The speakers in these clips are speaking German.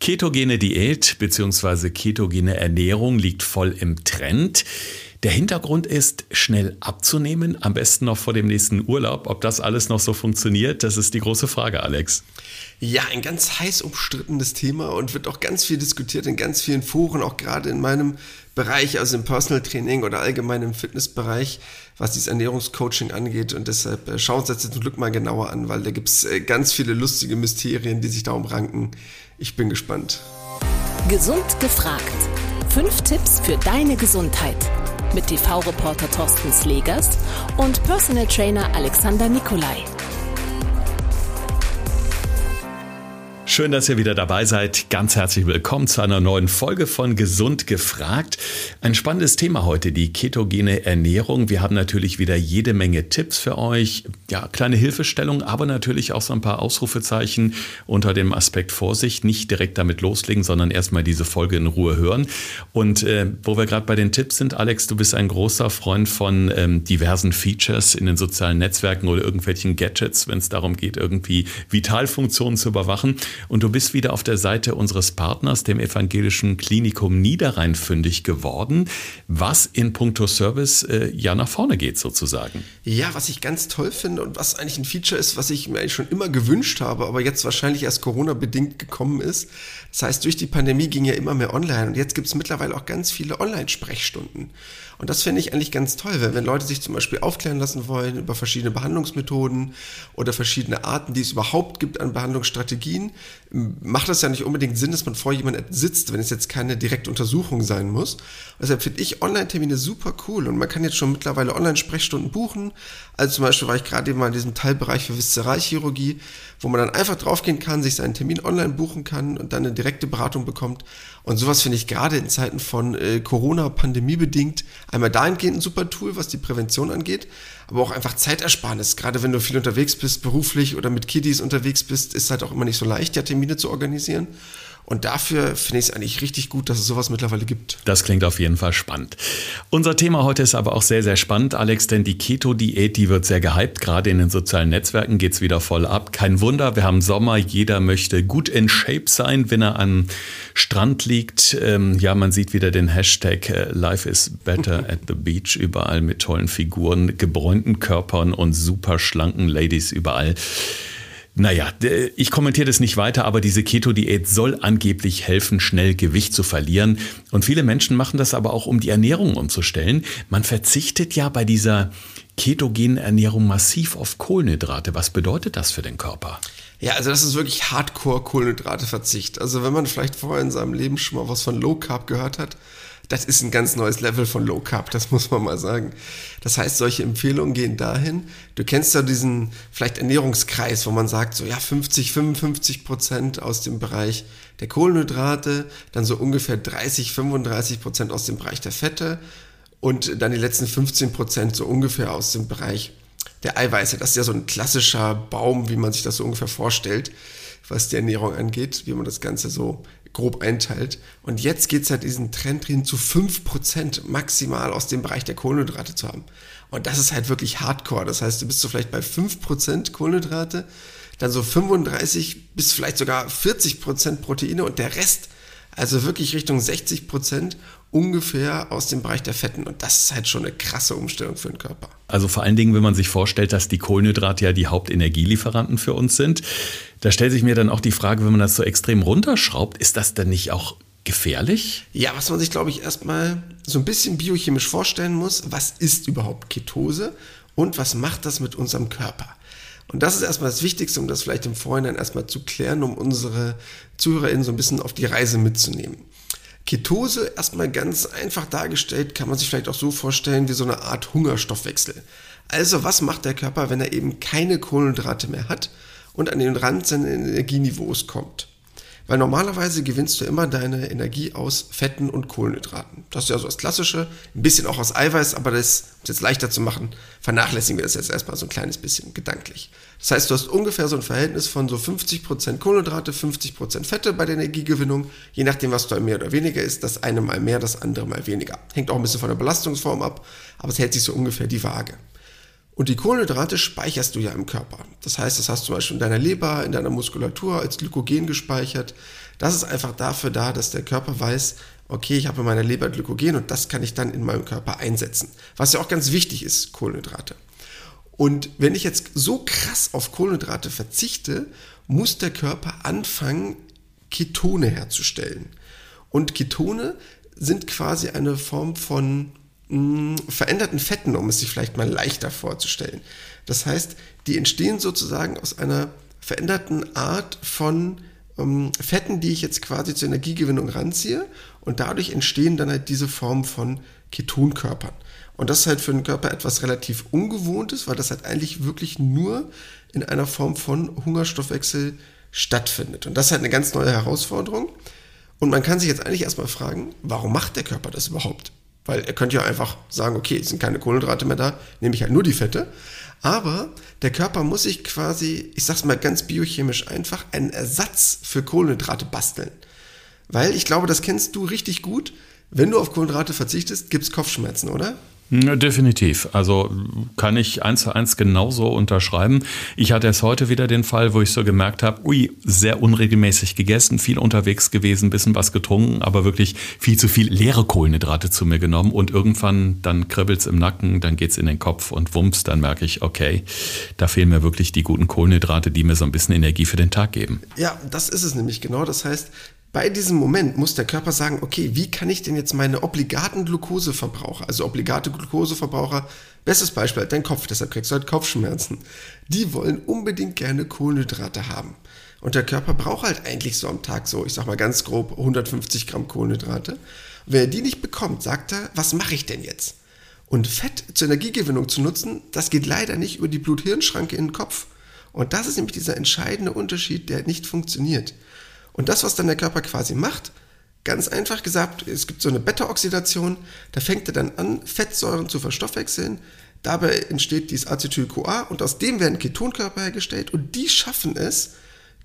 Ketogene Diät bzw. ketogene Ernährung liegt voll im Trend. Der Hintergrund ist, schnell abzunehmen, am besten noch vor dem nächsten Urlaub. Ob das alles noch so funktioniert, das ist die große Frage, Alex. Ja, ein ganz heiß umstrittenes Thema und wird auch ganz viel diskutiert in ganz vielen Foren, auch gerade in meinem Bereich, also im Personal Training oder allgemein im Fitnessbereich, was dieses Ernährungscoaching angeht. Und deshalb äh, schauen wir uns das jetzt zum Glück mal genauer an, weil da gibt es äh, ganz viele lustige Mysterien, die sich darum ranken. Ich bin gespannt. Gesund gefragt. Fünf Tipps für deine Gesundheit mit TV-Reporter Thorsten Slegers und Personal Trainer Alexander Nikolai. Schön, dass ihr wieder dabei seid. Ganz herzlich willkommen zu einer neuen Folge von Gesund gefragt. Ein spannendes Thema heute, die ketogene Ernährung. Wir haben natürlich wieder jede Menge Tipps für euch. Ja, kleine Hilfestellung, aber natürlich auch so ein paar Ausrufezeichen unter dem Aspekt Vorsicht. Nicht direkt damit loslegen, sondern erstmal diese Folge in Ruhe hören. Und äh, wo wir gerade bei den Tipps sind, Alex, du bist ein großer Freund von ähm, diversen Features in den sozialen Netzwerken oder irgendwelchen Gadgets, wenn es darum geht, irgendwie Vitalfunktionen zu überwachen. Und du bist wieder auf der Seite unseres Partners, dem Evangelischen Klinikum Niederrhein, fündig geworden, was in puncto Service äh, ja nach vorne geht sozusagen. Ja, was ich ganz toll finde und was eigentlich ein Feature ist, was ich mir eigentlich schon immer gewünscht habe, aber jetzt wahrscheinlich erst Corona-bedingt gekommen ist. Das heißt, durch die Pandemie ging ja immer mehr online und jetzt gibt es mittlerweile auch ganz viele Online-Sprechstunden. Und das finde ich eigentlich ganz toll, wenn, wenn Leute sich zum Beispiel aufklären lassen wollen über verschiedene Behandlungsmethoden oder verschiedene Arten, die es überhaupt gibt an Behandlungsstrategien, macht das ja nicht unbedingt Sinn, dass man vor jemandem sitzt, wenn es jetzt keine direkte Untersuchung sein muss. deshalb finde ich Online-Termine super cool und man kann jetzt schon mittlerweile Online-Sprechstunden buchen. Also zum Beispiel war ich gerade eben mal in diesem Teilbereich für Viszeralchirurgie, wo man dann einfach draufgehen kann, sich seinen Termin online buchen kann und dann eine direkte Beratung bekommt. Und sowas finde ich gerade in Zeiten von äh, Corona, Pandemie bedingt, einmal dahingehend ein super Tool, was die Prävention angeht, aber auch einfach Zeitersparnis. Gerade wenn du viel unterwegs bist, beruflich oder mit Kiddies unterwegs bist, ist halt auch immer nicht so leicht, ja Termine zu organisieren. Und dafür finde ich es eigentlich richtig gut, dass es sowas mittlerweile gibt. Das klingt auf jeden Fall spannend. Unser Thema heute ist aber auch sehr, sehr spannend, Alex, denn die Keto-Diät, die wird sehr gehypt. Gerade in den sozialen Netzwerken geht es wieder voll ab. Kein Wunder, wir haben Sommer, jeder möchte gut in Shape sein, wenn er am Strand liegt. Ähm, ja, man sieht wieder den Hashtag äh, Life is better at the beach überall mit tollen Figuren, gebräunten Körpern und super schlanken Ladies überall. Naja, ich kommentiere das nicht weiter, aber diese Keto-Diät soll angeblich helfen, schnell Gewicht zu verlieren. Und viele Menschen machen das aber auch, um die Ernährung umzustellen. Man verzichtet ja bei dieser ketogenen Ernährung massiv auf Kohlenhydrate. Was bedeutet das für den Körper? Ja, also das ist wirklich Hardcore-Kohlenhydrate-Verzicht. Also wenn man vielleicht vorher in seinem Leben schon mal was von Low Carb gehört hat, das ist ein ganz neues Level von Low Carb, das muss man mal sagen. Das heißt, solche Empfehlungen gehen dahin. Du kennst ja diesen vielleicht Ernährungskreis, wo man sagt, so ja, 50, 55 Prozent aus dem Bereich der Kohlenhydrate, dann so ungefähr 30, 35 Prozent aus dem Bereich der Fette und dann die letzten 15 Prozent so ungefähr aus dem Bereich der Eiweiße. Das ist ja so ein klassischer Baum, wie man sich das so ungefähr vorstellt, was die Ernährung angeht, wie man das Ganze so grob einteilt. Und jetzt geht es halt diesen Trend hin, zu 5% maximal aus dem Bereich der Kohlenhydrate zu haben. Und das ist halt wirklich hardcore. Das heißt, du bist so vielleicht bei 5% Kohlenhydrate, dann so 35 bis vielleicht sogar 40% Proteine und der Rest, also wirklich Richtung 60% ungefähr aus dem Bereich der Fetten. Und das ist halt schon eine krasse Umstellung für den Körper. Also vor allen Dingen, wenn man sich vorstellt, dass die Kohlenhydrate ja die Hauptenergielieferanten für uns sind. Da stellt sich mir dann auch die Frage, wenn man das so extrem runterschraubt, ist das dann nicht auch gefährlich? Ja, was man sich, glaube ich, erstmal so ein bisschen biochemisch vorstellen muss, was ist überhaupt Ketose und was macht das mit unserem Körper? Und das ist erstmal das Wichtigste, um das vielleicht im Vorhinein erstmal zu klären, um unsere ZuhörerInnen so ein bisschen auf die Reise mitzunehmen. Ketose, erstmal ganz einfach dargestellt, kann man sich vielleicht auch so vorstellen wie so eine Art Hungerstoffwechsel. Also was macht der Körper, wenn er eben keine Kohlenhydrate mehr hat und an den Rand seines Energieniveaus kommt? Weil normalerweise gewinnst du immer deine Energie aus Fetten und Kohlenhydraten. Das ist ja so das Klassische, ein bisschen auch aus Eiweiß, aber das, um es jetzt leichter zu machen, vernachlässigen wir das jetzt erstmal so ein kleines bisschen gedanklich. Das heißt, du hast ungefähr so ein Verhältnis von so 50% Kohlenhydrate, 50% Fette bei der Energiegewinnung, je nachdem, was da mehr oder weniger ist, das eine mal mehr, das andere mal weniger. Hängt auch ein bisschen von der Belastungsform ab, aber es hält sich so ungefähr die Waage. Und die Kohlenhydrate speicherst du ja im Körper. Das heißt, das hast du zum Beispiel in deiner Leber, in deiner Muskulatur als Glykogen gespeichert. Das ist einfach dafür da, dass der Körper weiß, okay, ich habe in meiner Leber Glykogen und das kann ich dann in meinem Körper einsetzen. Was ja auch ganz wichtig ist, Kohlenhydrate. Und wenn ich jetzt so krass auf Kohlenhydrate verzichte, muss der Körper anfangen, Ketone herzustellen. Und Ketone sind quasi eine Form von mh, veränderten Fetten, um es sich vielleicht mal leichter vorzustellen. Das heißt, die entstehen sozusagen aus einer veränderten Art von ähm, Fetten, die ich jetzt quasi zur Energiegewinnung ranziehe und dadurch entstehen dann halt diese Form von Ketonkörpern. Und das ist halt für den Körper etwas relativ Ungewohntes, weil das halt eigentlich wirklich nur in einer Form von Hungerstoffwechsel stattfindet. Und das ist halt eine ganz neue Herausforderung. Und man kann sich jetzt eigentlich erstmal fragen, warum macht der Körper das überhaupt? Weil er könnte ja einfach sagen, okay, es sind keine Kohlenhydrate mehr da, nehme ich halt nur die Fette. Aber der Körper muss sich quasi, ich sag's mal ganz biochemisch einfach, einen Ersatz für Kohlenhydrate basteln. Weil ich glaube, das kennst du richtig gut. Wenn du auf Kohlenhydrate verzichtest, gibt's Kopfschmerzen, oder? Definitiv. Also kann ich eins zu eins genauso unterschreiben. Ich hatte erst heute wieder den Fall, wo ich so gemerkt habe, ui, sehr unregelmäßig gegessen, viel unterwegs gewesen, bisschen was getrunken, aber wirklich viel zu viel leere Kohlenhydrate zu mir genommen und irgendwann dann kribbelt's im Nacken, dann geht's in den Kopf und wumps, dann merke ich, okay, da fehlen mir wirklich die guten Kohlenhydrate, die mir so ein bisschen Energie für den Tag geben. Ja, das ist es nämlich genau. Das heißt, bei diesem Moment muss der Körper sagen, okay, wie kann ich denn jetzt meine obligaten Glukoseverbraucher, also obligate Glukoseverbraucher, bestes Beispiel, dein Kopf, deshalb kriegst du halt Kopfschmerzen, die wollen unbedingt gerne Kohlenhydrate haben. Und der Körper braucht halt eigentlich so am Tag so, ich sag mal ganz grob, 150 Gramm Kohlenhydrate. Und wenn er die nicht bekommt, sagt er, was mache ich denn jetzt? Und Fett zur Energiegewinnung zu nutzen, das geht leider nicht über die Blut-Hirn-Schranke in den Kopf. Und das ist nämlich dieser entscheidende Unterschied, der nicht funktioniert. Und das, was dann der Körper quasi macht, ganz einfach gesagt, es gibt so eine Beta-Oxidation, da fängt er dann an, Fettsäuren zu verstoffwechseln. Dabei entsteht dieses Acetyl-CoA und aus dem werden Ketonkörper hergestellt und die schaffen es,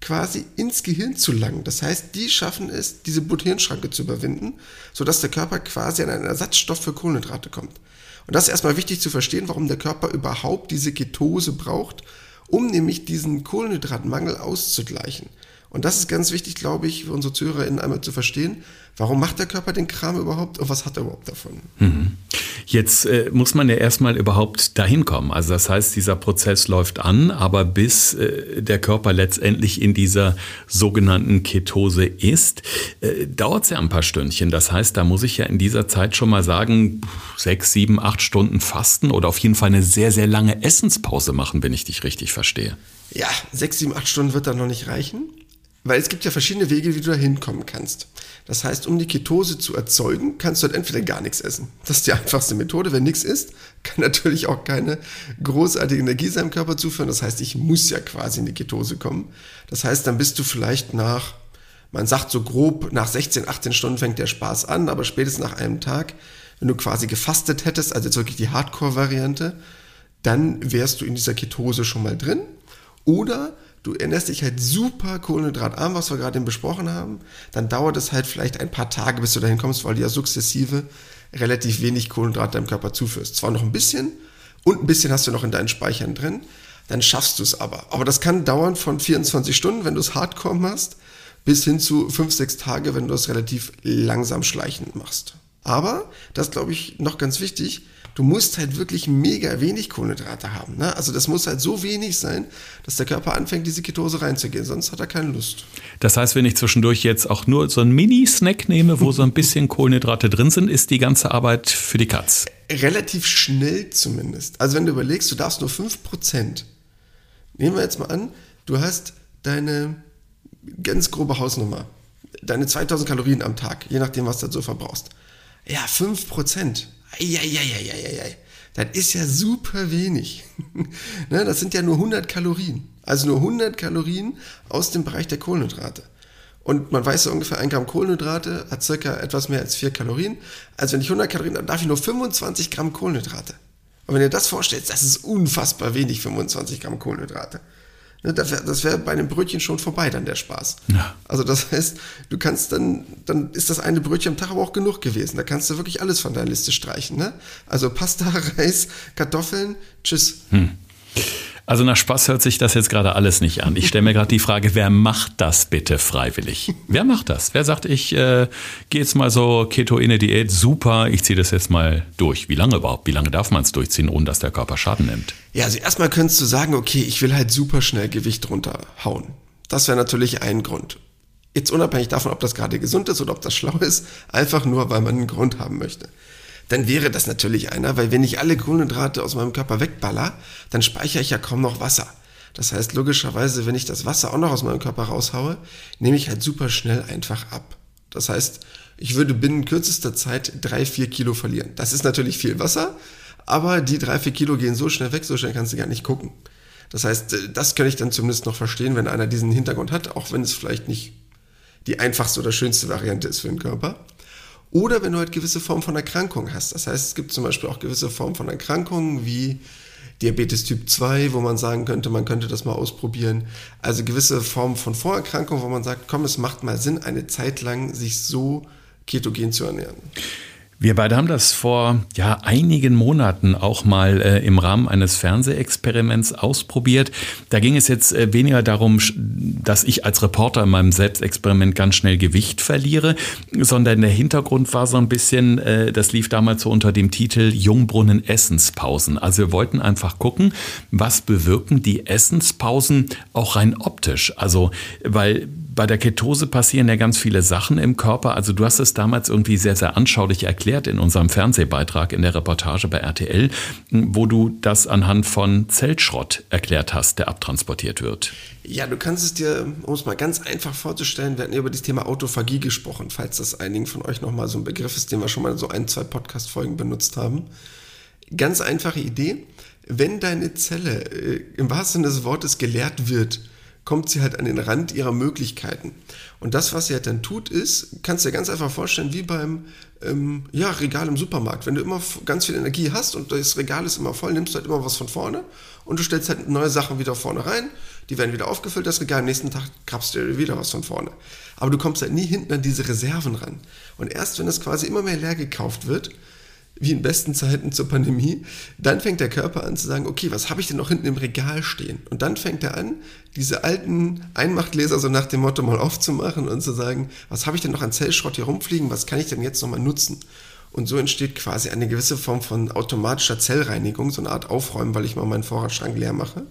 quasi ins Gehirn zu langen. Das heißt, die schaffen es, diese Blut-Hirn-Schranke zu überwinden, sodass der Körper quasi an einen Ersatzstoff für Kohlenhydrate kommt. Und das ist erstmal wichtig zu verstehen, warum der Körper überhaupt diese Ketose braucht, um nämlich diesen Kohlenhydratmangel auszugleichen. Und das ist ganz wichtig, glaube ich, für unsere ZuhörerInnen einmal zu verstehen. Warum macht der Körper den Kram überhaupt und was hat er überhaupt davon? Mhm. Jetzt äh, muss man ja erstmal überhaupt dahin kommen. Also das heißt, dieser Prozess läuft an, aber bis äh, der Körper letztendlich in dieser sogenannten Ketose ist, äh, dauert es ja ein paar Stündchen. Das heißt, da muss ich ja in dieser Zeit schon mal sagen, sechs, sieben, acht Stunden fasten oder auf jeden Fall eine sehr, sehr lange Essenspause machen, wenn ich dich richtig verstehe. Ja, sechs, sieben, acht Stunden wird dann noch nicht reichen. Weil es gibt ja verschiedene Wege, wie du da hinkommen kannst. Das heißt, um die Ketose zu erzeugen, kannst du halt entweder gar nichts essen. Das ist die einfachste Methode. Wenn nichts isst, kann natürlich auch keine großartige Energie seinem Körper zuführen. Das heißt, ich muss ja quasi in die Ketose kommen. Das heißt, dann bist du vielleicht nach, man sagt so grob, nach 16, 18 Stunden fängt der Spaß an, aber spätestens nach einem Tag, wenn du quasi gefastet hättest, also jetzt wirklich die Hardcore-Variante, dann wärst du in dieser Ketose schon mal drin. Oder du ernährst dich halt super kohlenhydratarm, was wir gerade besprochen haben, dann dauert es halt vielleicht ein paar Tage, bis du dahin kommst, weil du ja sukzessive relativ wenig Kohlenhydrate deinem Körper zuführst. Zwar noch ein bisschen und ein bisschen hast du noch in deinen Speichern drin, dann schaffst du es aber. Aber das kann dauern von 24 Stunden, wenn du es hardcore machst, bis hin zu 5, 6 Tage, wenn du es relativ langsam schleichend machst. Aber, das glaube ich noch ganz wichtig, du musst halt wirklich mega wenig Kohlenhydrate haben. Ne? Also das muss halt so wenig sein, dass der Körper anfängt, diese Ketose reinzugehen, sonst hat er keine Lust. Das heißt, wenn ich zwischendurch jetzt auch nur so einen Mini-Snack nehme, wo so ein bisschen Kohlenhydrate drin sind, ist die ganze Arbeit für die Katz. Relativ schnell zumindest. Also wenn du überlegst, du darfst nur 5%. Nehmen wir jetzt mal an, du hast deine ganz grobe Hausnummer. Deine 2000 Kalorien am Tag, je nachdem, was du so verbrauchst. Ja, 5%. Eieieiei. Das ist ja super wenig. ne, das sind ja nur 100 Kalorien. Also nur 100 Kalorien aus dem Bereich der Kohlenhydrate. Und man weiß ja ungefähr, ein Gramm Kohlenhydrate hat circa etwas mehr als 4 Kalorien. Also wenn ich 100 Kalorien habe, darf ich nur 25 Gramm Kohlenhydrate. Und wenn ihr das vorstellt, das ist unfassbar wenig, 25 Gramm Kohlenhydrate. Ne, das wäre bei einem Brötchen schon vorbei, dann der Spaß. Ja. Also das heißt, du kannst dann, dann ist das eine Brötchen am Tag aber auch genug gewesen. Da kannst du wirklich alles von deiner Liste streichen. Ne? Also Pasta, Reis, Kartoffeln, tschüss. Hm. Also nach Spaß hört sich das jetzt gerade alles nicht an. Ich stelle mir gerade die Frage, wer macht das bitte freiwillig? Wer macht das? Wer sagt, ich äh, gehe jetzt mal so Ketoine Diät, super, ich ziehe das jetzt mal durch. Wie lange überhaupt? Wie lange darf man es durchziehen, ohne dass der Körper Schaden nimmt? Ja, also erstmal könntest du sagen, okay, ich will halt super schnell Gewicht runterhauen. Das wäre natürlich ein Grund. Jetzt unabhängig davon, ob das gerade gesund ist oder ob das schlau ist, einfach nur, weil man einen Grund haben möchte dann wäre das natürlich einer, weil wenn ich alle Kohlenhydrate aus meinem Körper wegballer, dann speichere ich ja kaum noch Wasser. Das heißt, logischerweise, wenn ich das Wasser auch noch aus meinem Körper raushaue, nehme ich halt super schnell einfach ab. Das heißt, ich würde binnen kürzester Zeit drei, vier Kilo verlieren. Das ist natürlich viel Wasser, aber die drei, vier Kilo gehen so schnell weg, so schnell kannst du gar nicht gucken. Das heißt, äh, das kann ich dann zumindest noch verstehen, wenn einer diesen Hintergrund hat, auch wenn es vielleicht nicht die einfachste oder schönste Variante ist für den Körper. Oder wenn du halt gewisse Formen von Erkrankungen hast. Das heißt, es gibt zum Beispiel auch gewisse Formen von Erkrankungen wie Diabetes Typ 2, wo man sagen könnte, man könnte das mal ausprobieren. Also gewisse Formen von Vorerkrankungen, wo man sagt, komm, es macht mal Sinn, eine Zeit lang sich so ketogen zu ernähren. Wir beide haben das vor ja, einigen Monaten auch mal äh, im Rahmen eines Fernsehexperiments ausprobiert. Da ging es jetzt äh, weniger darum, dass ich als Reporter in meinem Selbstexperiment ganz schnell Gewicht verliere, sondern der Hintergrund war so ein bisschen, äh, das lief damals so unter dem Titel Jungbrunnen Essenspausen. Also wir wollten einfach gucken, was bewirken die Essenspausen auch rein optisch. Also, weil bei der Ketose passieren ja ganz viele Sachen im Körper. Also du hast es damals irgendwie sehr, sehr anschaulich erklärt in unserem Fernsehbeitrag in der Reportage bei RTL, wo du das anhand von Zellschrott erklärt hast, der abtransportiert wird. Ja, du kannst es dir, um es mal ganz einfach vorzustellen, wir hatten ja über das Thema Autophagie gesprochen, falls das einigen von euch nochmal so ein Begriff ist, den wir schon mal so ein, zwei Podcast-Folgen benutzt haben. Ganz einfache Idee. Wenn deine Zelle äh, im wahrsten Sinne des Wortes geleert wird, kommt sie halt an den Rand ihrer Möglichkeiten. Und das, was sie halt dann tut, ist, kannst du dir ganz einfach vorstellen, wie beim ähm, ja, Regal im Supermarkt. Wenn du immer ganz viel Energie hast und das Regal ist immer voll, nimmst du halt immer was von vorne und du stellst halt neue Sachen wieder vorne rein, die werden wieder aufgefüllt, das Regal, am nächsten Tag krabst du wieder was von vorne. Aber du kommst halt nie hinten an diese Reserven ran. Und erst wenn das quasi immer mehr leer gekauft wird, wie in besten Zeiten zur Pandemie, dann fängt der Körper an zu sagen, okay, was habe ich denn noch hinten im Regal stehen? Und dann fängt er an, diese alten Einmachtgläser so nach dem Motto mal aufzumachen und zu sagen, was habe ich denn noch an Zellschrott hier rumfliegen, was kann ich denn jetzt nochmal nutzen? Und so entsteht quasi eine gewisse Form von automatischer Zellreinigung, so eine Art Aufräumen, weil ich mal meinen Vorratsschrank leer mache.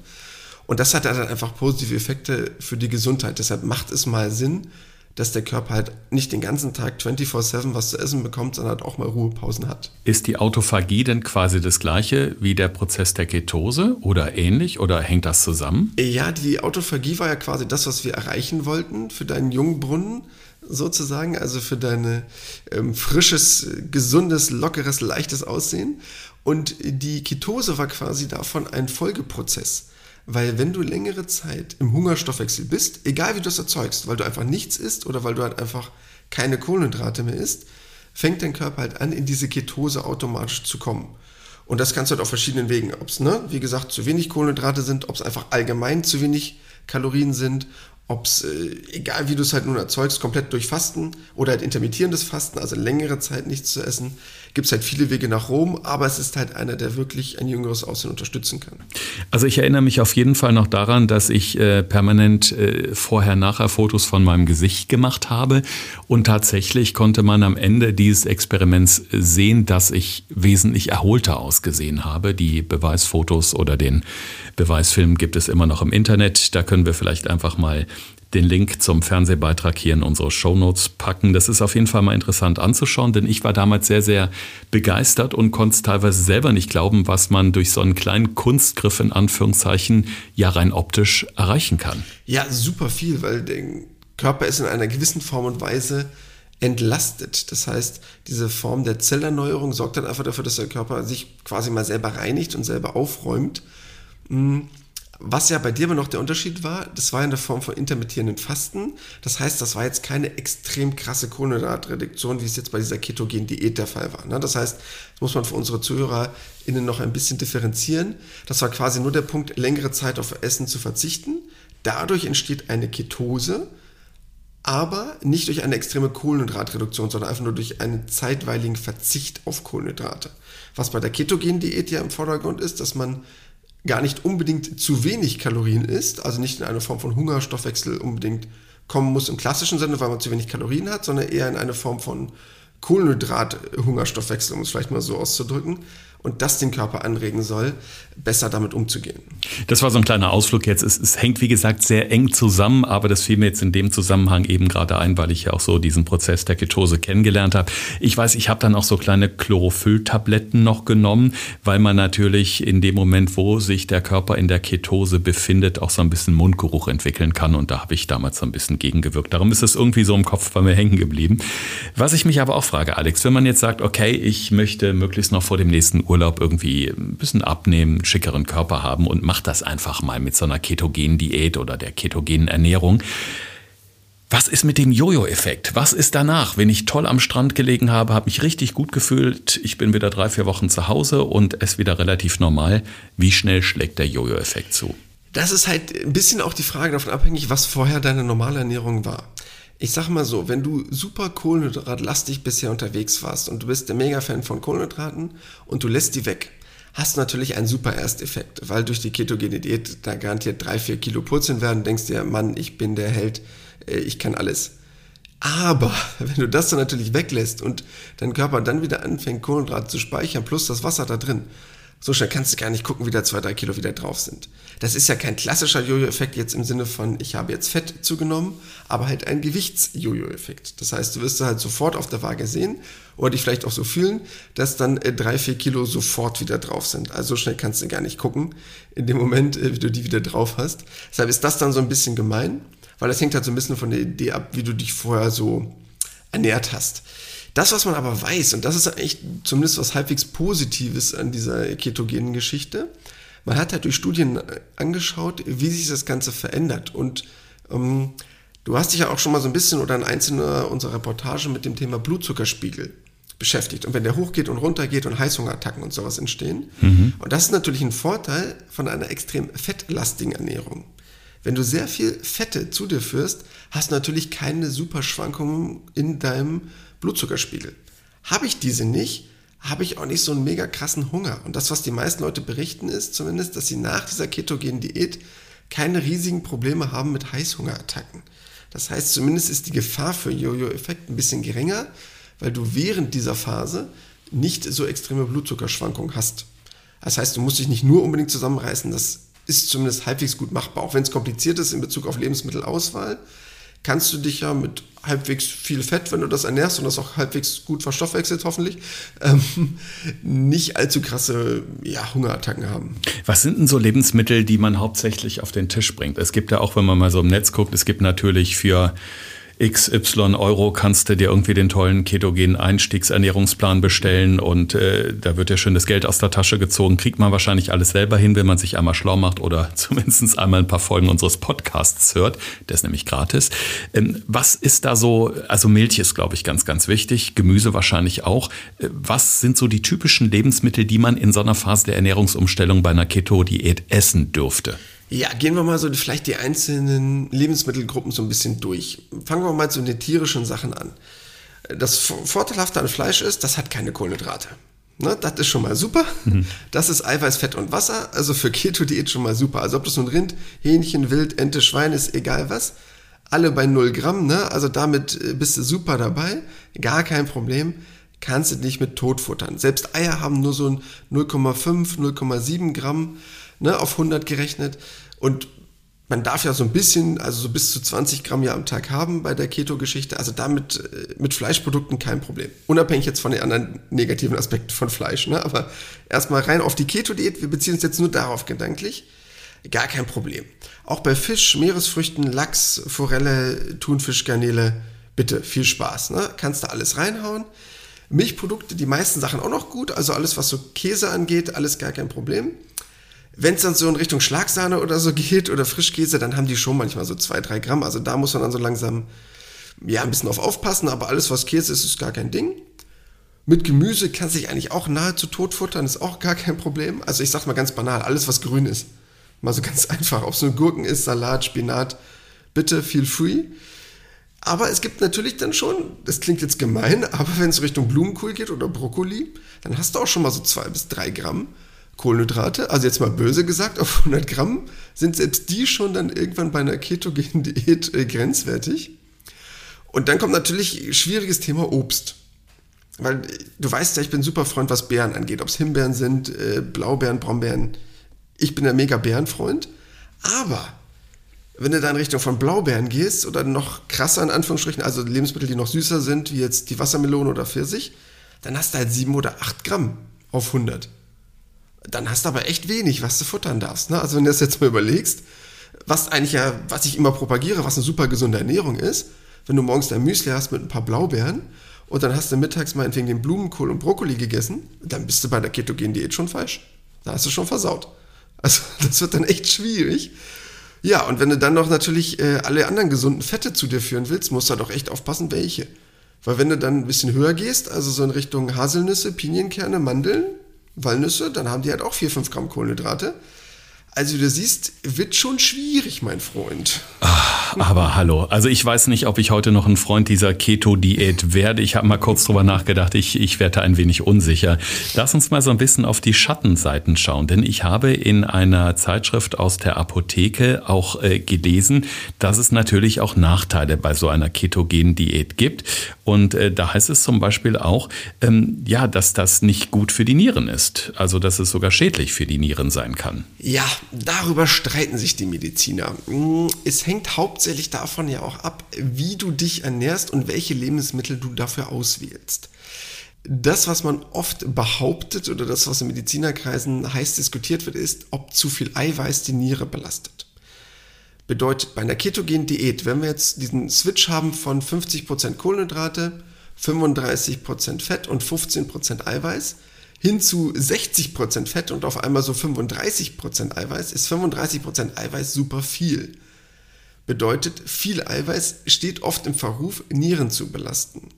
Und das hat dann einfach positive Effekte für die Gesundheit. Deshalb macht es mal Sinn, dass der Körper halt nicht den ganzen Tag 24-7 was zu essen bekommt, sondern halt auch mal Ruhepausen hat. Ist die Autophagie denn quasi das gleiche wie der Prozess der Ketose oder ähnlich oder hängt das zusammen? Ja, die Autophagie war ja quasi das, was wir erreichen wollten für deinen Jungbrunnen sozusagen, also für dein ähm, frisches, gesundes, lockeres, leichtes Aussehen. Und die Ketose war quasi davon ein Folgeprozess. Weil wenn du längere Zeit im Hungerstoffwechsel bist, egal wie du es erzeugst, weil du einfach nichts isst oder weil du halt einfach keine Kohlenhydrate mehr isst, fängt dein Körper halt an, in diese Ketose automatisch zu kommen. Und das kannst du halt auf verschiedenen Wegen. Ob es, ne, wie gesagt, zu wenig Kohlenhydrate sind, ob es einfach allgemein zu wenig Kalorien sind, ob es, äh, egal wie du es halt nun erzeugst, komplett durch Fasten oder halt intermittierendes Fasten, also längere Zeit nichts zu essen, gibt es halt viele Wege nach Rom, aber es ist halt einer, der wirklich ein jüngeres Aussehen unterstützen kann. Also ich erinnere mich auf jeden Fall noch daran, dass ich äh, permanent äh, vorher-nachher Fotos von meinem Gesicht gemacht habe und tatsächlich konnte man am Ende dieses Experiments sehen, dass ich wesentlich erholter ausgesehen habe. Die Beweisfotos oder den Beweisfilm gibt es immer noch im Internet. Da können wir vielleicht einfach mal den Link zum Fernsehbeitrag hier in unsere Shownotes packen. Das ist auf jeden Fall mal interessant anzuschauen, denn ich war damals sehr, sehr begeistert und konnte es teilweise selber nicht glauben, was man durch so einen kleinen Kunstgriff in Anführungszeichen ja rein optisch erreichen kann. Ja, super viel, weil der Körper ist in einer gewissen Form und Weise entlastet. Das heißt, diese Form der Zellerneuerung sorgt dann einfach dafür, dass der Körper sich quasi mal selber reinigt und selber aufräumt. Was ja bei dir aber noch der Unterschied war, das war in der Form von intermittierenden Fasten. Das heißt, das war jetzt keine extrem krasse Kohlenhydratreduktion, wie es jetzt bei dieser ketogenen Diät der Fall war. Ne? Das heißt, das muss man für unsere ZuhörerInnen noch ein bisschen differenzieren. Das war quasi nur der Punkt, längere Zeit auf Essen zu verzichten. Dadurch entsteht eine Ketose, aber nicht durch eine extreme Kohlenhydratreduktion, sondern einfach nur durch einen zeitweiligen Verzicht auf Kohlenhydrate. Was bei der Ketogen-Diät ja im Vordergrund ist, dass man gar nicht unbedingt zu wenig Kalorien isst, also nicht in eine Form von Hungerstoffwechsel unbedingt kommen muss im klassischen Sinne, weil man zu wenig Kalorien hat, sondern eher in eine Form von Kohlenhydrat-Hungerstoffwechsel, um es vielleicht mal so auszudrücken und das den Körper anregen soll, besser damit umzugehen. Das war so ein kleiner Ausflug jetzt. Es, es, hängt, wie gesagt, sehr eng zusammen, aber das fiel mir jetzt in dem Zusammenhang eben gerade ein, weil ich ja auch so diesen Prozess der Ketose kennengelernt habe. Ich weiß, ich habe dann auch so kleine Chlorophyll-Tabletten noch genommen, weil man natürlich in dem Moment, wo sich der Körper in der Ketose befindet, auch so ein bisschen Mundgeruch entwickeln kann und da habe ich damals so ein bisschen gegengewirkt. Darum ist es irgendwie so im Kopf bei mir hängen geblieben. Was ich mich aber auch frage, Alex, wenn man jetzt sagt, okay, ich möchte möglichst noch vor dem nächsten Urlaub Urlaub irgendwie ein bisschen abnehmen, einen schickeren Körper haben und macht das einfach mal mit so einer ketogenen Diät oder der ketogenen Ernährung. Was ist mit dem Jojo-Effekt? Was ist danach, wenn ich toll am Strand gelegen habe, habe mich richtig gut gefühlt, ich bin wieder drei, vier Wochen zu Hause und es wieder relativ normal. Wie schnell schlägt der Jojo-Effekt zu? Das ist halt ein bisschen auch die Frage davon abhängig, was vorher deine normale Ernährung war ich sag mal so, wenn du super kohlenhydratlastig bisher unterwegs warst und du bist der Mega-Fan von Kohlenhydraten und du lässt die weg, hast natürlich einen super Ersteffekt, weil durch die ketogene Diät da garantiert drei, vier Kilo purzeln werden, denkst dir, Mann, ich bin der Held, äh, ich kann alles. Aber wenn du das dann natürlich weglässt und dein Körper dann wieder anfängt, Kohlenhydrate zu speichern, plus das Wasser da drin, so schnell kannst du gar nicht gucken, wie da zwei, drei Kilo wieder drauf sind. Das ist ja kein klassischer Jojo-Effekt jetzt im Sinne von, ich habe jetzt Fett zugenommen, aber halt ein Gewichts-Jojo-Effekt. Das heißt, du wirst halt sofort auf der Waage sehen oder dich vielleicht auch so fühlen, dass dann äh, drei, vier Kilo sofort wieder drauf sind. Also so schnell kannst du gar nicht gucken, in dem Moment, äh, wie du die wieder drauf hast. Deshalb ist das dann so ein bisschen gemein, weil das hängt halt so ein bisschen von der Idee ab, wie du dich vorher so ernährt hast. Das, was man aber weiß, und das ist eigentlich zumindest was halbwegs Positives an dieser ketogenen Geschichte, man hat halt durch Studien angeschaut, wie sich das Ganze verändert. Und ähm, du hast dich ja auch schon mal so ein bisschen oder in einzelner unserer Reportage mit dem Thema Blutzuckerspiegel beschäftigt. Und wenn der hochgeht und runtergeht und Heißhungerattacken und sowas entstehen. Mhm. Und das ist natürlich ein Vorteil von einer extrem fettlastigen Ernährung. Wenn du sehr viel Fette zu dir führst, hast du natürlich keine Superschwankungen in deinem Blutzuckerspiegel. Habe ich diese nicht, habe ich auch nicht so einen mega krassen Hunger. Und das, was die meisten Leute berichten, ist zumindest, dass sie nach dieser ketogenen Diät keine riesigen Probleme haben mit Heißhungerattacken. Das heißt, zumindest ist die Gefahr für Jojo-Effekt ein bisschen geringer, weil du während dieser Phase nicht so extreme Blutzuckerschwankungen hast. Das heißt, du musst dich nicht nur unbedingt zusammenreißen, das ist zumindest halbwegs gut machbar, auch wenn es kompliziert ist in Bezug auf Lebensmittelauswahl kannst du dich ja mit halbwegs viel Fett, wenn du das ernährst und das auch halbwegs gut verstoffwechselt hoffentlich, ähm, nicht allzu krasse ja, Hungerattacken haben. Was sind denn so Lebensmittel, die man hauptsächlich auf den Tisch bringt? Es gibt ja auch, wenn man mal so im Netz guckt, es gibt natürlich für XY Euro kannst du dir irgendwie den tollen ketogenen Einstiegsernährungsplan bestellen und äh, da wird ja schön das Geld aus der Tasche gezogen. Kriegt man wahrscheinlich alles selber hin, wenn man sich einmal schlau macht oder zumindest einmal ein paar Folgen unseres Podcasts hört. Der ist nämlich gratis. Ähm, was ist da so, also Milch ist, glaube ich, ganz, ganz wichtig, Gemüse wahrscheinlich auch. Äh, was sind so die typischen Lebensmittel, die man in so einer Phase der Ernährungsumstellung bei einer Keto-Diät essen dürfte? Ja, gehen wir mal so vielleicht die einzelnen Lebensmittelgruppen so ein bisschen durch. Fangen wir mal zu den tierischen Sachen an. Das Vorteilhafte an Fleisch ist, das hat keine Kohlenhydrate. Ne, das ist schon mal super. Mhm. Das ist Eiweiß, Fett und Wasser. Also für Keto-Diät schon mal super. Also ob das nun Rind, Hähnchen, Wild, Ente, Schwein ist, egal was. Alle bei 0 Gramm, ne? Also damit äh, bist du super dabei. Gar kein Problem. Kannst du nicht mit tot futtern. Selbst Eier haben nur so ein 0,5, 0,7 Gramm ne, auf 100 gerechnet. Und man darf ja so ein bisschen, also so bis zu 20 Gramm ja am Tag haben bei der Keto-Geschichte. Also damit äh, mit Fleischprodukten kein Problem. Unabhängig jetzt von den anderen negativen Aspekten von Fleisch. Ne? Aber erstmal rein auf die Keto-Diät. Wir beziehen uns jetzt nur darauf gedanklich. Gar kein Problem. Auch bei Fisch, Meeresfrüchten, Lachs, Forelle, Thunfisch, Garnele, bitte viel Spaß. Ne? Kannst du alles reinhauen. Milchprodukte, die meisten Sachen auch noch gut. Also alles, was so Käse angeht, alles gar kein Problem. Wenn es dann so in Richtung Schlagsahne oder so geht oder Frischkäse, dann haben die schon manchmal so zwei, drei Gramm. Also da muss man dann so langsam ja ein bisschen auf aufpassen. Aber alles, was Käse ist, ist gar kein Ding. Mit Gemüse kann sich eigentlich auch nahezu tot futtern, ist auch gar kein Problem. Also ich sag mal ganz banal, alles was grün ist. Mal so ganz einfach. Ob es nur Gurken ist, Salat, Spinat, bitte feel free. Aber es gibt natürlich dann schon, das klingt jetzt gemein, aber wenn es Richtung Blumenkohl geht oder Brokkoli, dann hast du auch schon mal so zwei bis drei Gramm Kohlenhydrate. Also jetzt mal böse gesagt, auf 100 Gramm sind selbst die schon dann irgendwann bei einer ketogenen Diät äh, grenzwertig. Und dann kommt natürlich schwieriges Thema Obst. Weil du weißt ja, ich bin super Freund, was Beeren angeht. Ob es Himbeeren sind, äh, Blaubeeren, Brombeeren. Ich bin der mega Bärenfreund. Aber wenn du da in Richtung von Blaubeeren gehst oder noch krasser in Anführungsstrichen, also Lebensmittel, die noch süßer sind, wie jetzt die Wassermelone oder Pfirsich, dann hast du halt 7 oder 8 Gramm auf 100. Dann hast du aber echt wenig, was du futtern darfst. Ne? Also wenn du das jetzt mal überlegst, was eigentlich ja, was ich immer propagiere, was eine super gesunde Ernährung ist, wenn du morgens dein Müsli hast mit ein paar Blaubeeren und dann hast du mittags mal entwegen den Blumenkohl und Brokkoli gegessen, dann bist du bei der ketogenen Diät schon falsch. Da hast du schon versaut. Also das wird dann echt schwierig. Ja, und wenn du dann noch natürlich äh, alle anderen gesunden Fette zu dir führen willst, musst du doch echt aufpassen, welche. Weil wenn du dann ein bisschen höher gehst, also so in Richtung Haselnüsse, Pinienkerne, Mandeln, Walnüsse, dann haben die halt auch 4, 5 Gramm Kohlenhydrate. Also du siehst, wird schon schwierig, mein Freund. Ach, aber hallo, also ich weiß nicht, ob ich heute noch ein Freund dieser Keto-Diät werde. Ich habe mal kurz drüber nachgedacht, ich, ich werde ein wenig unsicher. Lass uns mal so ein bisschen auf die Schattenseiten schauen, denn ich habe in einer Zeitschrift aus der Apotheke auch äh, gelesen, dass es natürlich auch Nachteile bei so einer ketogenen Diät gibt. Und äh, da heißt es zum Beispiel auch, ähm, ja, dass das nicht gut für die Nieren ist. Also dass es sogar schädlich für die Nieren sein kann. Ja, darüber streiten sich die Mediziner. Mm, es hängt hauptsächlich davon ja auch ab, wie du dich ernährst und welche Lebensmittel du dafür auswählst. Das, was man oft behauptet oder das, was in Medizinerkreisen heiß diskutiert wird, ist, ob zu viel Eiweiß die Niere belastet. Bedeutet, bei einer ketogenen Diät, wenn wir jetzt diesen Switch haben von 50% Kohlenhydrate, 35% Fett und 15% Eiweiß, hin zu 60% Fett und auf einmal so 35% Eiweiß, ist 35% Eiweiß super viel. Bedeutet, viel Eiweiß steht oft im Verruf, Nieren zu belasten.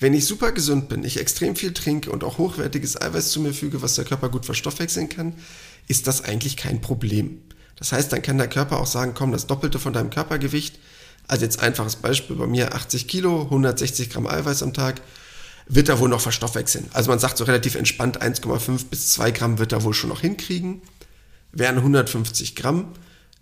Wenn ich super gesund bin, ich extrem viel trinke und auch hochwertiges Eiweiß zu mir füge, was der Körper gut verstoffwechseln kann, ist das eigentlich kein Problem. Das heißt, dann kann der Körper auch sagen, komm, das Doppelte von deinem Körpergewicht, also jetzt einfaches Beispiel bei mir 80 Kilo, 160 Gramm Eiweiß am Tag, wird er wohl noch verstoffwechseln. Also man sagt so relativ entspannt 1,5 bis 2 Gramm wird er wohl schon noch hinkriegen. Wären 150 Gramm,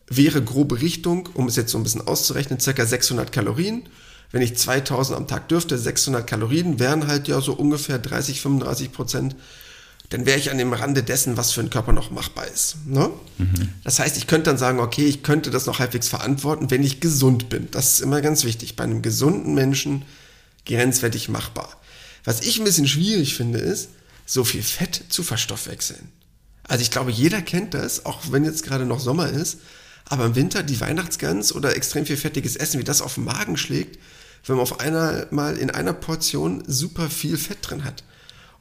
wäre grobe Richtung, um es jetzt so ein bisschen auszurechnen, circa 600 Kalorien. Wenn ich 2000 am Tag dürfte, 600 Kalorien wären halt ja so ungefähr 30, 35 Prozent. Dann wäre ich an dem Rande dessen, was für ein Körper noch machbar ist. Ne? Mhm. Das heißt, ich könnte dann sagen, okay, ich könnte das noch halbwegs verantworten, wenn ich gesund bin. Das ist immer ganz wichtig. Bei einem gesunden Menschen grenzwertig machbar. Was ich ein bisschen schwierig finde, ist, so viel Fett zu verstoffwechseln. Also ich glaube, jeder kennt das, auch wenn jetzt gerade noch Sommer ist. Aber im Winter die Weihnachtsgans oder extrem viel fettiges Essen, wie das auf den Magen schlägt, wenn man auf einmal in einer Portion super viel Fett drin hat.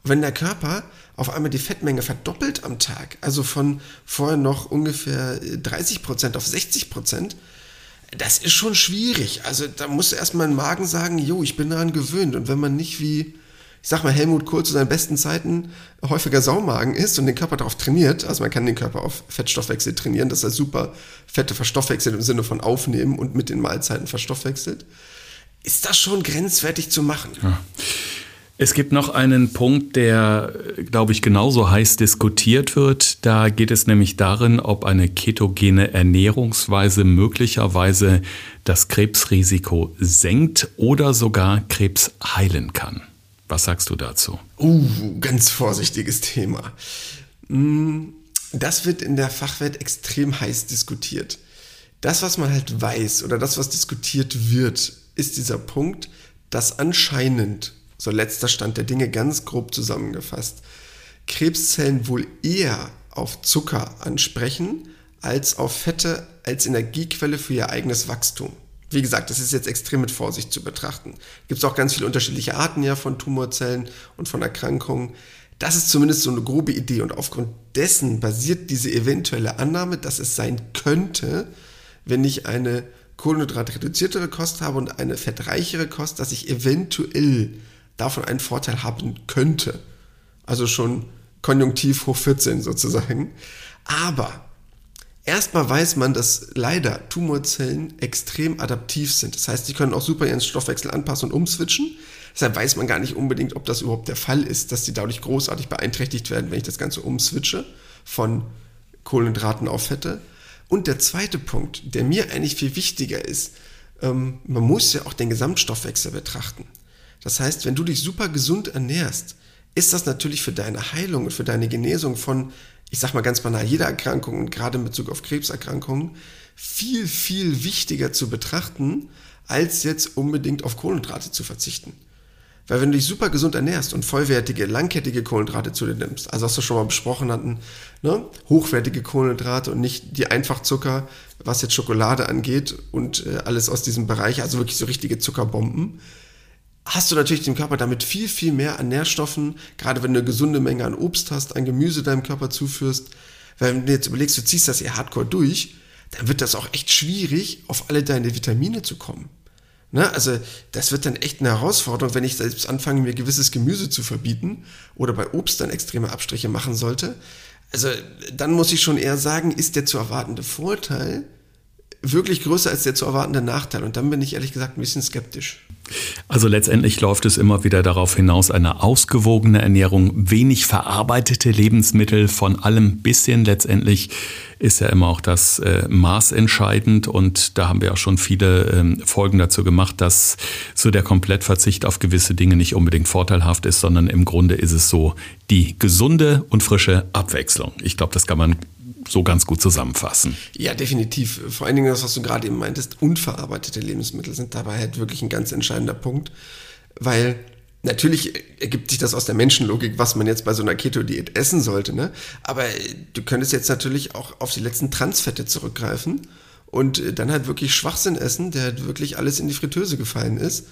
Und wenn der Körper auf einmal die Fettmenge verdoppelt am Tag, also von vorher noch ungefähr 30% auf 60%, das ist schon schwierig. Also da muss erstmal ein Magen sagen, jo, ich bin daran gewöhnt. Und wenn man nicht wie ich sag mal, Helmut Kohl zu seinen besten Zeiten häufiger Saumagen isst und den Körper darauf trainiert, also man kann den Körper auf Fettstoffwechsel trainieren, dass er super Fette verstoffwechselt im Sinne von aufnehmen und mit den Mahlzeiten verstoffwechselt, ist das schon grenzwertig zu machen. Ja. Es gibt noch einen Punkt, der, glaube ich, genauso heiß diskutiert wird. Da geht es nämlich darin, ob eine ketogene Ernährungsweise möglicherweise das Krebsrisiko senkt oder sogar Krebs heilen kann. Was sagst du dazu? Uh, ganz vorsichtiges Thema. Mm, das wird in der Fachwelt extrem heiß diskutiert. Das, was man halt weiß oder das, was diskutiert wird, ist dieser Punkt, dass anscheinend, so letzter Stand der Dinge ganz grob zusammengefasst, Krebszellen wohl eher auf Zucker ansprechen als auf Fette als Energiequelle für ihr eigenes Wachstum. Wie gesagt, das ist jetzt extrem mit Vorsicht zu betrachten. Gibt es auch ganz viele unterschiedliche Arten ja von Tumorzellen und von Erkrankungen. Das ist zumindest so eine grobe Idee und aufgrund dessen basiert diese eventuelle Annahme, dass es sein könnte, wenn ich eine kohlenhydratreduziertere Kost habe und eine fettreichere Kost, dass ich eventuell davon einen Vorteil haben könnte. Also schon konjunktiv hoch 14 sozusagen. Aber Erstmal weiß man, dass leider Tumorzellen extrem adaptiv sind. Das heißt, sie können auch super ihren Stoffwechsel anpassen und umswitchen. Deshalb weiß man gar nicht unbedingt, ob das überhaupt der Fall ist, dass sie dadurch großartig beeinträchtigt werden, wenn ich das Ganze umswitche von Kohlenhydraten auf Fette. Und der zweite Punkt, der mir eigentlich viel wichtiger ist, ähm, man muss ja auch den Gesamtstoffwechsel betrachten. Das heißt, wenn du dich super gesund ernährst, ist das natürlich für deine Heilung und für deine Genesung von, ich sag mal ganz banal, jeder Erkrankung und gerade in Bezug auf Krebserkrankungen viel, viel wichtiger zu betrachten, als jetzt unbedingt auf Kohlenhydrate zu verzichten. Weil wenn du dich super gesund ernährst und vollwertige, langkettige Kohlenhydrate zu dir nimmst, also was wir schon mal besprochen hatten, ne? hochwertige Kohlenhydrate und nicht die Einfachzucker, was jetzt Schokolade angeht und äh, alles aus diesem Bereich, also wirklich so richtige Zuckerbomben, hast du natürlich dem Körper damit viel, viel mehr an Nährstoffen, gerade wenn du eine gesunde Menge an Obst hast, an Gemüse deinem Körper zuführst. Wenn du jetzt überlegst, du ziehst das eher hardcore durch, dann wird das auch echt schwierig, auf alle deine Vitamine zu kommen. Ne? Also das wird dann echt eine Herausforderung, wenn ich selbst anfange, mir gewisses Gemüse zu verbieten oder bei Obst dann extreme Abstriche machen sollte. Also dann muss ich schon eher sagen, ist der zu erwartende Vorteil wirklich größer als der zu erwartende Nachteil. Und dann bin ich ehrlich gesagt ein bisschen skeptisch. Also letztendlich läuft es immer wieder darauf hinaus, eine ausgewogene Ernährung, wenig verarbeitete Lebensmittel, von allem bisschen. Letztendlich ist ja immer auch das äh, Maß entscheidend und da haben wir auch schon viele ähm, Folgen dazu gemacht, dass so der Komplettverzicht auf gewisse Dinge nicht unbedingt vorteilhaft ist, sondern im Grunde ist es so die gesunde und frische Abwechslung. Ich glaube, das kann man so ganz gut zusammenfassen. Ja, definitiv. Vor allen Dingen das, was du gerade eben meintest, unverarbeitete Lebensmittel sind dabei halt wirklich ein ganz entscheidender Punkt, weil natürlich ergibt sich das aus der Menschenlogik, was man jetzt bei so einer Keto-Diät essen sollte, ne? Aber du könntest jetzt natürlich auch auf die letzten Transfette zurückgreifen und dann halt wirklich Schwachsinn essen, der halt wirklich alles in die Fritteuse gefallen ist äh,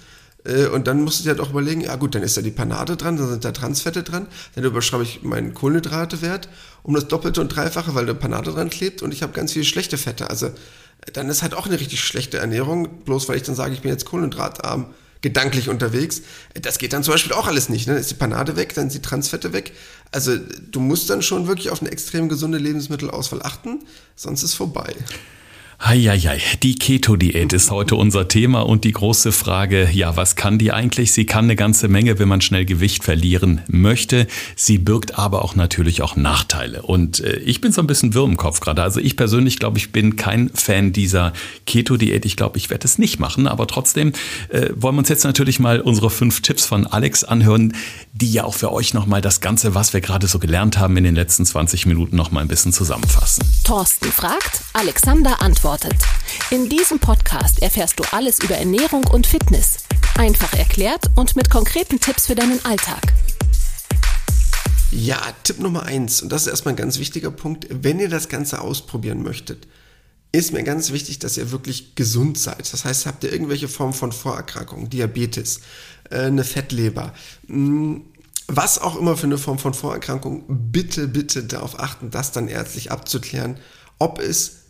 und dann musst du dir halt auch überlegen, ja gut, dann ist da die Panade dran, dann sind da Transfette dran, dann überschreibe ich meinen Kohlenhydratewert um das Doppelte und Dreifache, weil da Panade dran klebt und ich habe ganz viele schlechte Fette. Also dann ist halt auch eine richtig schlechte Ernährung, bloß weil ich dann sage, ich bin jetzt kohlenhydratarm gedanklich unterwegs. Das geht dann zum Beispiel auch alles nicht. Ne? Dann ist die Panade weg, dann sind die Transfette weg. Also du musst dann schon wirklich auf eine extrem gesunde Lebensmittelauswahl achten, sonst ist vorbei. Heieiei, die Keto-Diät ist heute unser Thema und die große Frage, ja, was kann die eigentlich? Sie kann eine ganze Menge, wenn man schnell Gewicht verlieren möchte. Sie birgt aber auch natürlich auch Nachteile. Und äh, ich bin so ein bisschen wirr im Kopf gerade. Also ich persönlich glaube, ich bin kein Fan dieser Keto-Diät. Ich glaube, ich werde es nicht machen. Aber trotzdem äh, wollen wir uns jetzt natürlich mal unsere fünf Tipps von Alex anhören, die ja auch für euch nochmal das Ganze, was wir gerade so gelernt haben, in den letzten 20 Minuten nochmal ein bisschen zusammenfassen. Thorsten fragt, Alexander antwortet antwortet. In diesem Podcast erfährst du alles über Ernährung und Fitness. Einfach erklärt und mit konkreten Tipps für deinen Alltag. Ja, Tipp Nummer eins, und das ist erstmal ein ganz wichtiger Punkt, wenn ihr das Ganze ausprobieren möchtet, ist mir ganz wichtig, dass ihr wirklich gesund seid. Das heißt, habt ihr irgendwelche Formen von Vorerkrankungen, Diabetes, äh, eine Fettleber, hm, was auch immer für eine Form von Vorerkrankung, bitte, bitte darauf achten, das dann ärztlich abzuklären, ob es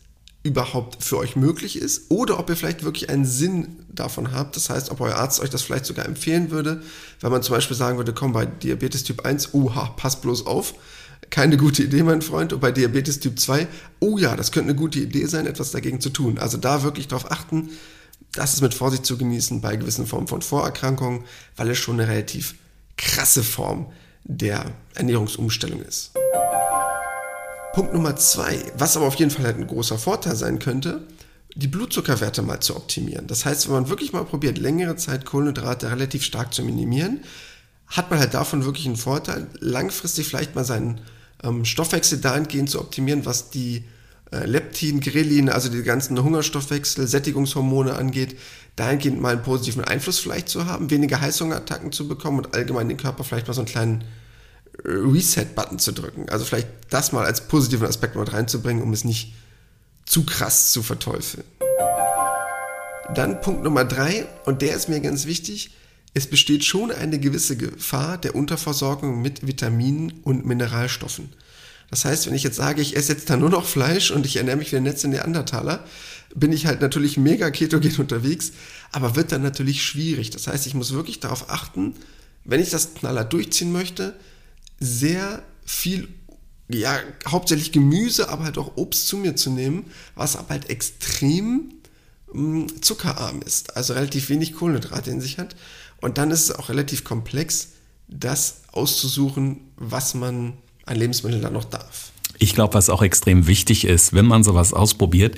überhaupt für euch möglich ist oder ob ihr vielleicht wirklich einen Sinn davon habt. Das heißt, ob euer Arzt euch das vielleicht sogar empfehlen würde, wenn man zum Beispiel sagen würde, komm, bei Diabetes Typ 1, uha, pass bloß auf. Keine gute Idee, mein Freund. Und bei Diabetes Typ 2, oh ja, das könnte eine gute Idee sein, etwas dagegen zu tun. Also da wirklich darauf achten, das ist mit Vorsicht zu genießen bei gewissen Formen von Vorerkrankungen, weil es schon eine relativ krasse Form der Ernährungsumstellung ist. Punkt Nummer zwei, was aber auf jeden Fall halt ein großer Vorteil sein könnte, die Blutzuckerwerte mal zu optimieren. Das heißt, wenn man wirklich mal probiert, längere Zeit Kohlenhydrate relativ stark zu minimieren, hat man halt davon wirklich einen Vorteil, langfristig vielleicht mal seinen ähm, Stoffwechsel dahingehend zu optimieren, was die äh, Leptin, Grelin, also die ganzen Hungerstoffwechsel, Sättigungshormone angeht, dahingehend mal einen positiven Einfluss vielleicht zu haben, weniger Heißhungerattacken zu bekommen und allgemein den Körper vielleicht mal so einen kleinen Reset-Button zu drücken. Also vielleicht das mal als positiven Aspekt mit reinzubringen, um es nicht zu krass zu verteufeln. Dann Punkt Nummer drei, und der ist mir ganz wichtig. Es besteht schon eine gewisse Gefahr der Unterversorgung mit Vitaminen und Mineralstoffen. Das heißt, wenn ich jetzt sage, ich esse jetzt da nur noch Fleisch und ich ernähre mich wie der Netz in Neandertaler, bin ich halt natürlich mega ketogen unterwegs, aber wird dann natürlich schwierig. Das heißt, ich muss wirklich darauf achten, wenn ich das knaller durchziehen möchte, sehr viel ja, hauptsächlich Gemüse, aber halt auch Obst zu mir zu nehmen, was aber halt extrem mh, mm, zuckerarm ist, also relativ wenig Kohlenhydrate in sich hat. Und dann ist es auch relativ komplex, das auszusuchen, was man an Lebensmitteln dann noch darf. Ich glaube, was auch extrem wichtig ist, wenn man sowas ausprobiert,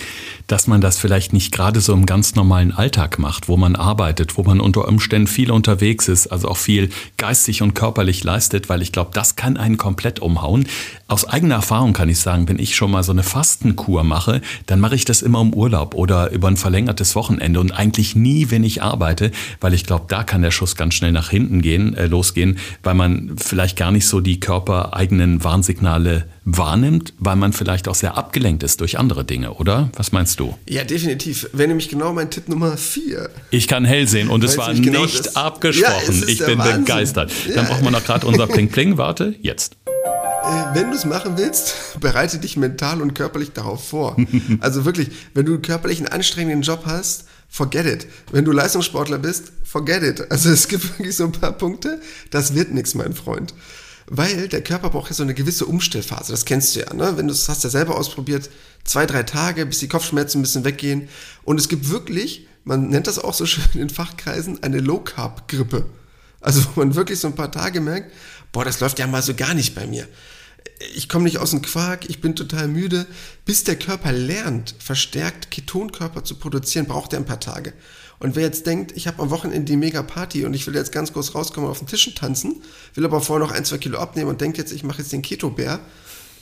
dass man das vielleicht nicht gerade so im ganz normalen Alltag macht, wo man arbeitet, wo man unter Umständen viel unterwegs ist, also auch viel geistig und körperlich leistet, weil ich glaube, das kann einen komplett umhauen. Aus eigener Erfahrung kann ich sagen, wenn ich schon mal so eine Fastenkur mache, dann mache ich das immer im Urlaub oder über ein verlängertes Wochenende und eigentlich nie, wenn ich arbeite, weil ich glaube, da kann der Schuss ganz schnell nach hinten gehen, äh, losgehen, weil man vielleicht gar nicht so die körpereigenen Warnsignale wahrnimmt, weil man vielleicht auch sehr abgelenkt ist durch andere Dinge, oder? Was meinst du? Ja, definitiv. Wäre nämlich genau mein Tipp Nummer vier. Ich kann hell sehen und es war genau nicht das, abgesprochen. Ja, ich bin Wahnsinn. begeistert. Ja. Dann brauchen wir noch gerade unser Pling Pling. Warte, jetzt. Äh, wenn du es machen willst, bereite dich mental und körperlich darauf vor. Also wirklich, wenn du körperlich einen anstrengenden Job hast, forget it. Wenn du Leistungssportler bist, forget it. Also es gibt wirklich so ein paar Punkte, das wird nichts, mein Freund. Weil der Körper braucht ja so eine gewisse Umstellphase. Das kennst du ja, ne? Wenn du es hast ja selber ausprobiert, zwei, drei Tage, bis die Kopfschmerzen ein bisschen weggehen. Und es gibt wirklich, man nennt das auch so schön in Fachkreisen, eine Low-Carb-Grippe. Also wo man wirklich so ein paar Tage merkt, boah, das läuft ja mal so gar nicht bei mir. Ich komme nicht aus dem Quark, ich bin total müde. Bis der Körper lernt, verstärkt Ketonkörper zu produzieren, braucht er ein paar Tage. Und wer jetzt denkt, ich habe am Wochenende die Mega-Party und ich will jetzt ganz groß rauskommen und auf den Tischen tanzen, will aber vorher noch ein, zwei Kilo abnehmen und denkt jetzt, ich mache jetzt den Keto-Bär,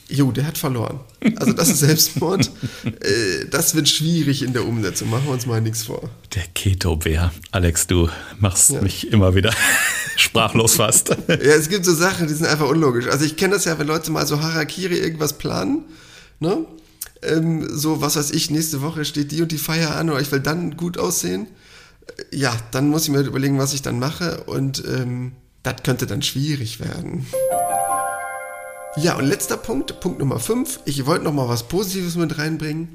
Jo, der hat verloren. Also das ist Selbstmord. Äh, das wird schwierig in der Umsetzung. Machen wir uns mal nichts vor. Der Keto-Bär. Alex, du machst ja. mich immer wieder sprachlos fast. Ja, es gibt so Sachen, die sind einfach unlogisch. Also ich kenne das ja, wenn Leute mal so Harakiri irgendwas planen. Ne? Ähm, so, was weiß ich, nächste Woche steht die und die Feier an oder ich will dann gut aussehen ja, dann muss ich mir halt überlegen, was ich dann mache und ähm, das könnte dann schwierig werden. Ja, und letzter Punkt, Punkt Nummer 5. Ich wollte noch mal was Positives mit reinbringen.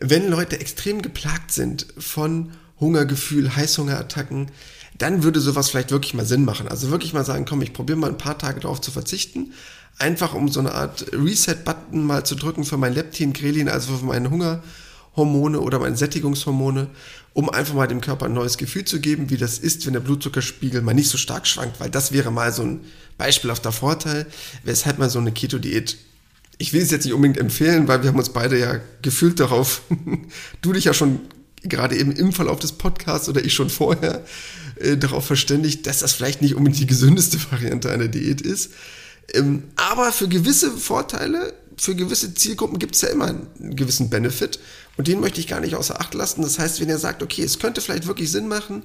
Wenn Leute extrem geplagt sind von Hungergefühl, Heißhungerattacken, dann würde sowas vielleicht wirklich mal Sinn machen. Also wirklich mal sagen, komm, ich probiere mal ein paar Tage darauf zu verzichten. Einfach um so eine Art Reset-Button mal zu drücken für mein Leptin, Grelin, also für meinen Hunger Hormone oder meine Sättigungshormone, um einfach mal dem Körper ein neues Gefühl zu geben, wie das ist, wenn der Blutzuckerspiegel mal nicht so stark schwankt, weil das wäre mal so ein beispielhafter Vorteil, weshalb man so eine Keto-Diät ich will es jetzt nicht unbedingt empfehlen, weil wir haben uns beide ja gefühlt darauf, du dich ja schon gerade eben im Verlauf des Podcasts oder ich schon vorher äh, darauf verständigt, dass das vielleicht nicht unbedingt die gesündeste Variante einer Diät ist. Ähm, aber für gewisse Vorteile, für gewisse Zielgruppen gibt es ja immer einen gewissen Benefit. Und den möchte ich gar nicht außer Acht lassen. Das heißt, wenn ihr sagt, okay, es könnte vielleicht wirklich Sinn machen,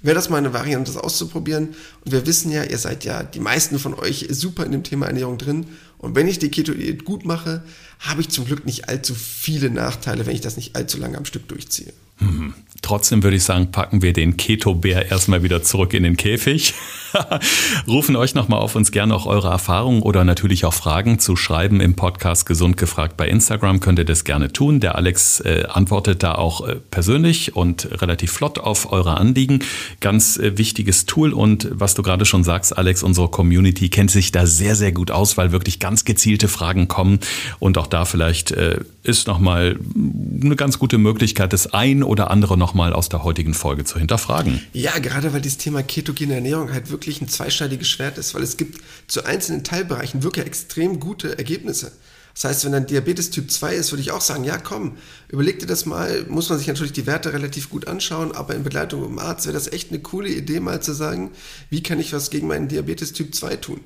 wäre das mal eine Variante, das auszuprobieren. Und wir wissen ja, ihr seid ja, die meisten von euch, super in dem Thema Ernährung drin. Und wenn ich die Keto-Diät gut mache, habe ich zum Glück nicht allzu viele Nachteile, wenn ich das nicht allzu lange am Stück durchziehe. Mhm. Trotzdem würde ich sagen, packen wir den Keto-Bär erstmal wieder zurück in den Käfig. Rufen euch nochmal auf, uns gerne auch eure Erfahrungen oder natürlich auch Fragen zu schreiben im Podcast Gesund gefragt bei Instagram. Könnt ihr das gerne tun. Der Alex äh, antwortet da auch äh, persönlich und relativ flott auf eure Anliegen. Ganz äh, wichtiges Tool und was du gerade schon sagst, Alex, unsere Community kennt sich da sehr, sehr gut aus, weil wirklich ganz gezielte Fragen kommen und auch da vielleicht äh, ist nochmal eine ganz gute Möglichkeit, das ein oder andere nochmal aus der heutigen Folge zu hinterfragen. Ja, gerade weil dieses Thema ketogene Ernährung halt wirklich ein zweischneidiges Schwert ist, weil es gibt zu einzelnen Teilbereichen wirklich extrem gute Ergebnisse. Das heißt, wenn dann Diabetes Typ 2 ist, würde ich auch sagen, ja komm, überleg dir das mal, muss man sich natürlich die Werte relativ gut anschauen, aber in Begleitung mit dem Arzt wäre das echt eine coole Idee, mal zu sagen, wie kann ich was gegen meinen Diabetes Typ 2 tun.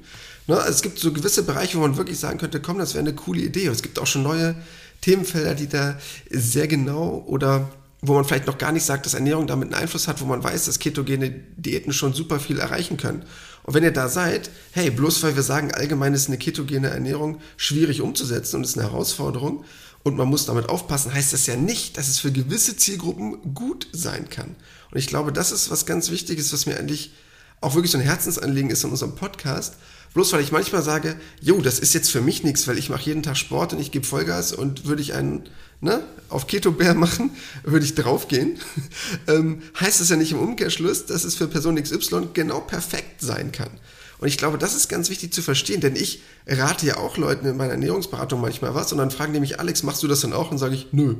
Ne? Also es gibt so gewisse Bereiche, wo man wirklich sagen könnte, komm, das wäre eine coole Idee. Es gibt auch schon neue Themenfelder, die da sehr genau oder wo man vielleicht noch gar nicht sagt, dass Ernährung damit einen Einfluss hat, wo man weiß, dass ketogene Diäten schon super viel erreichen können. Und wenn ihr da seid, hey, bloß weil wir sagen, allgemein ist eine ketogene Ernährung schwierig umzusetzen und ist eine Herausforderung und man muss damit aufpassen, heißt das ja nicht, dass es für gewisse Zielgruppen gut sein kann. Und ich glaube, das ist was ganz Wichtiges, was mir eigentlich auch wirklich so ein Herzensanliegen ist in unserem Podcast. Bloß weil ich manchmal sage, jo, das ist jetzt für mich nichts, weil ich mache jeden Tag Sport und ich gebe Vollgas und würde ich einen ne, auf Keto-Bär machen, würde ich draufgehen, ähm, heißt es ja nicht im Umkehrschluss, dass es für Person XY genau perfekt sein kann. Und ich glaube, das ist ganz wichtig zu verstehen, denn ich rate ja auch Leuten in meiner Ernährungsberatung manchmal was und dann fragen die mich, Alex, machst du das dann auch? Und sage ich, nö.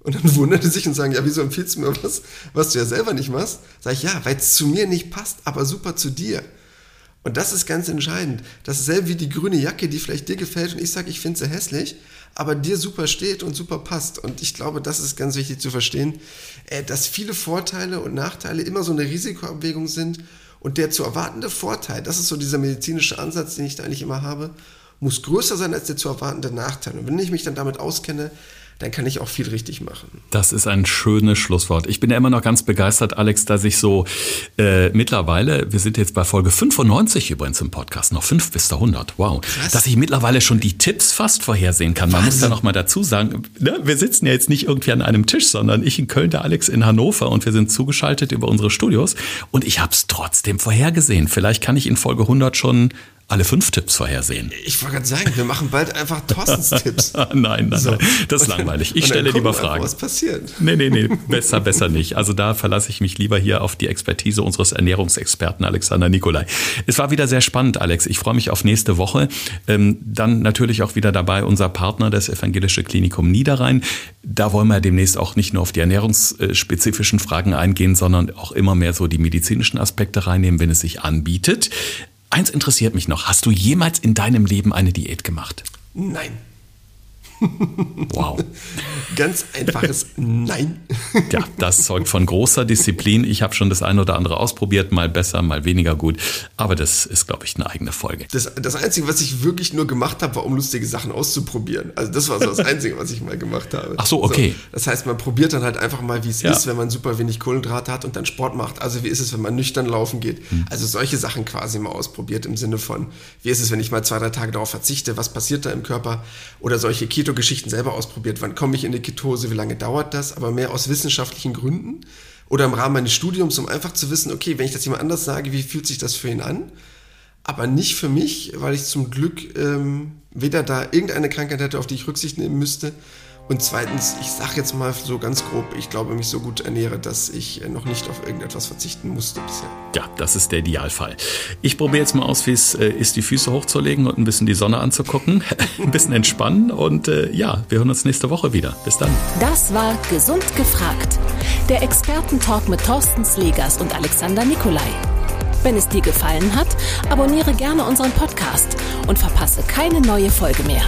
Und dann wundern die sich und sagen, ja, wieso empfiehlst du mir was, was du ja selber nicht machst? Sag ich, ja, weil es zu mir nicht passt, aber super zu dir. Und das ist ganz entscheidend. Das ist selbe wie die grüne Jacke, die vielleicht dir gefällt und ich sage, ich finde sie hässlich, aber dir super steht und super passt. Und ich glaube, das ist ganz wichtig zu verstehen, äh, dass viele Vorteile und Nachteile immer so eine Risikoabwägung sind. Und der zu erwartende Vorteil, das ist so dieser medizinische Ansatz, den ich da eigentlich immer habe, muss größer sein als der zu erwartende Nachteil. Und wenn ich mich dann damit auskenne, dann kann ich auch viel richtig machen. Das ist ein schönes Schlusswort. Ich bin ja immer noch ganz begeistert, Alex, dass ich so äh, mittlerweile, wir sind jetzt bei Folge 95 übrigens im Podcast, noch fünf bis der 100, wow, Krass. dass ich mittlerweile schon die Tipps fast vorhersehen kann. Man Wahnsinn. muss da noch mal dazu sagen, ne, wir sitzen ja jetzt nicht irgendwie an einem Tisch, sondern ich in Köln, der Alex in Hannover und wir sind zugeschaltet über unsere Studios und ich habe es trotzdem vorhergesehen. Vielleicht kann ich in Folge 100 schon alle fünf Tipps vorhersehen. Ich wollte gerade sagen, wir machen bald einfach Thorstens Tipps. nein, nein, so. nein, das ist langweilig. Ich stelle lieber Fragen. Was passiert? Nee, nee, nee, besser, besser nicht. Also da verlasse ich mich lieber hier auf die Expertise unseres Ernährungsexperten Alexander Nikolai. Es war wieder sehr spannend, Alex. Ich freue mich auf nächste Woche. Ähm, dann natürlich auch wieder dabei unser Partner, das Evangelische Klinikum Niederrhein. Da wollen wir demnächst auch nicht nur auf die ernährungsspezifischen Fragen eingehen, sondern auch immer mehr so die medizinischen Aspekte reinnehmen, wenn es sich anbietet. Eins interessiert mich noch. Hast du jemals in deinem Leben eine Diät gemacht? Nein. Wow. Ganz einfaches Nein. Ja, das zeugt von großer Disziplin. Ich habe schon das eine oder andere ausprobiert, mal besser, mal weniger gut. Aber das ist, glaube ich, eine eigene Folge. Das, das Einzige, was ich wirklich nur gemacht habe, war, um lustige Sachen auszuprobieren. Also das war so das Einzige, was ich mal gemacht habe. Ach so, okay. So, das heißt, man probiert dann halt einfach mal, wie es ja. ist, wenn man super wenig Kohlenhydrate hat und dann Sport macht. Also wie ist es, wenn man nüchtern laufen geht? Hm. Also solche Sachen quasi mal ausprobiert im Sinne von, wie ist es, wenn ich mal zwei, drei Tage darauf verzichte? Was passiert da im Körper? Oder solche Keto Keto-Geschichten selber ausprobiert. Wann komme ich in die Ketose? Wie lange dauert das? Aber mehr aus wissenschaftlichen Gründen oder im Rahmen meines Studiums, um einfach zu wissen, okay, wenn ich das jemand anders sage, wie fühlt sich das für ihn an? Aber nicht für mich, weil ich zum Glück ähm, weder da irgendeine Krankheit hätte, auf die ich Rücksicht nehmen müsste, und zweitens, ich sage jetzt mal so ganz grob, ich glaube, mich so gut ernähre, dass ich äh, noch nicht auf irgendetwas verzichten musste bisher. Ja, das ist der Idealfall. Ich probiere jetzt mal aus, wie es äh, ist, die Füße hochzulegen und ein bisschen die Sonne anzugucken, ein bisschen entspannen und äh, ja, wir hören uns nächste Woche wieder. Bis dann. Das war Gesund gefragt. Der Expertentalk mit Thorsten Slegers und Alexander Nikolai. Wenn es dir gefallen hat, abonniere gerne unseren Podcast und verpasse keine neue Folge mehr.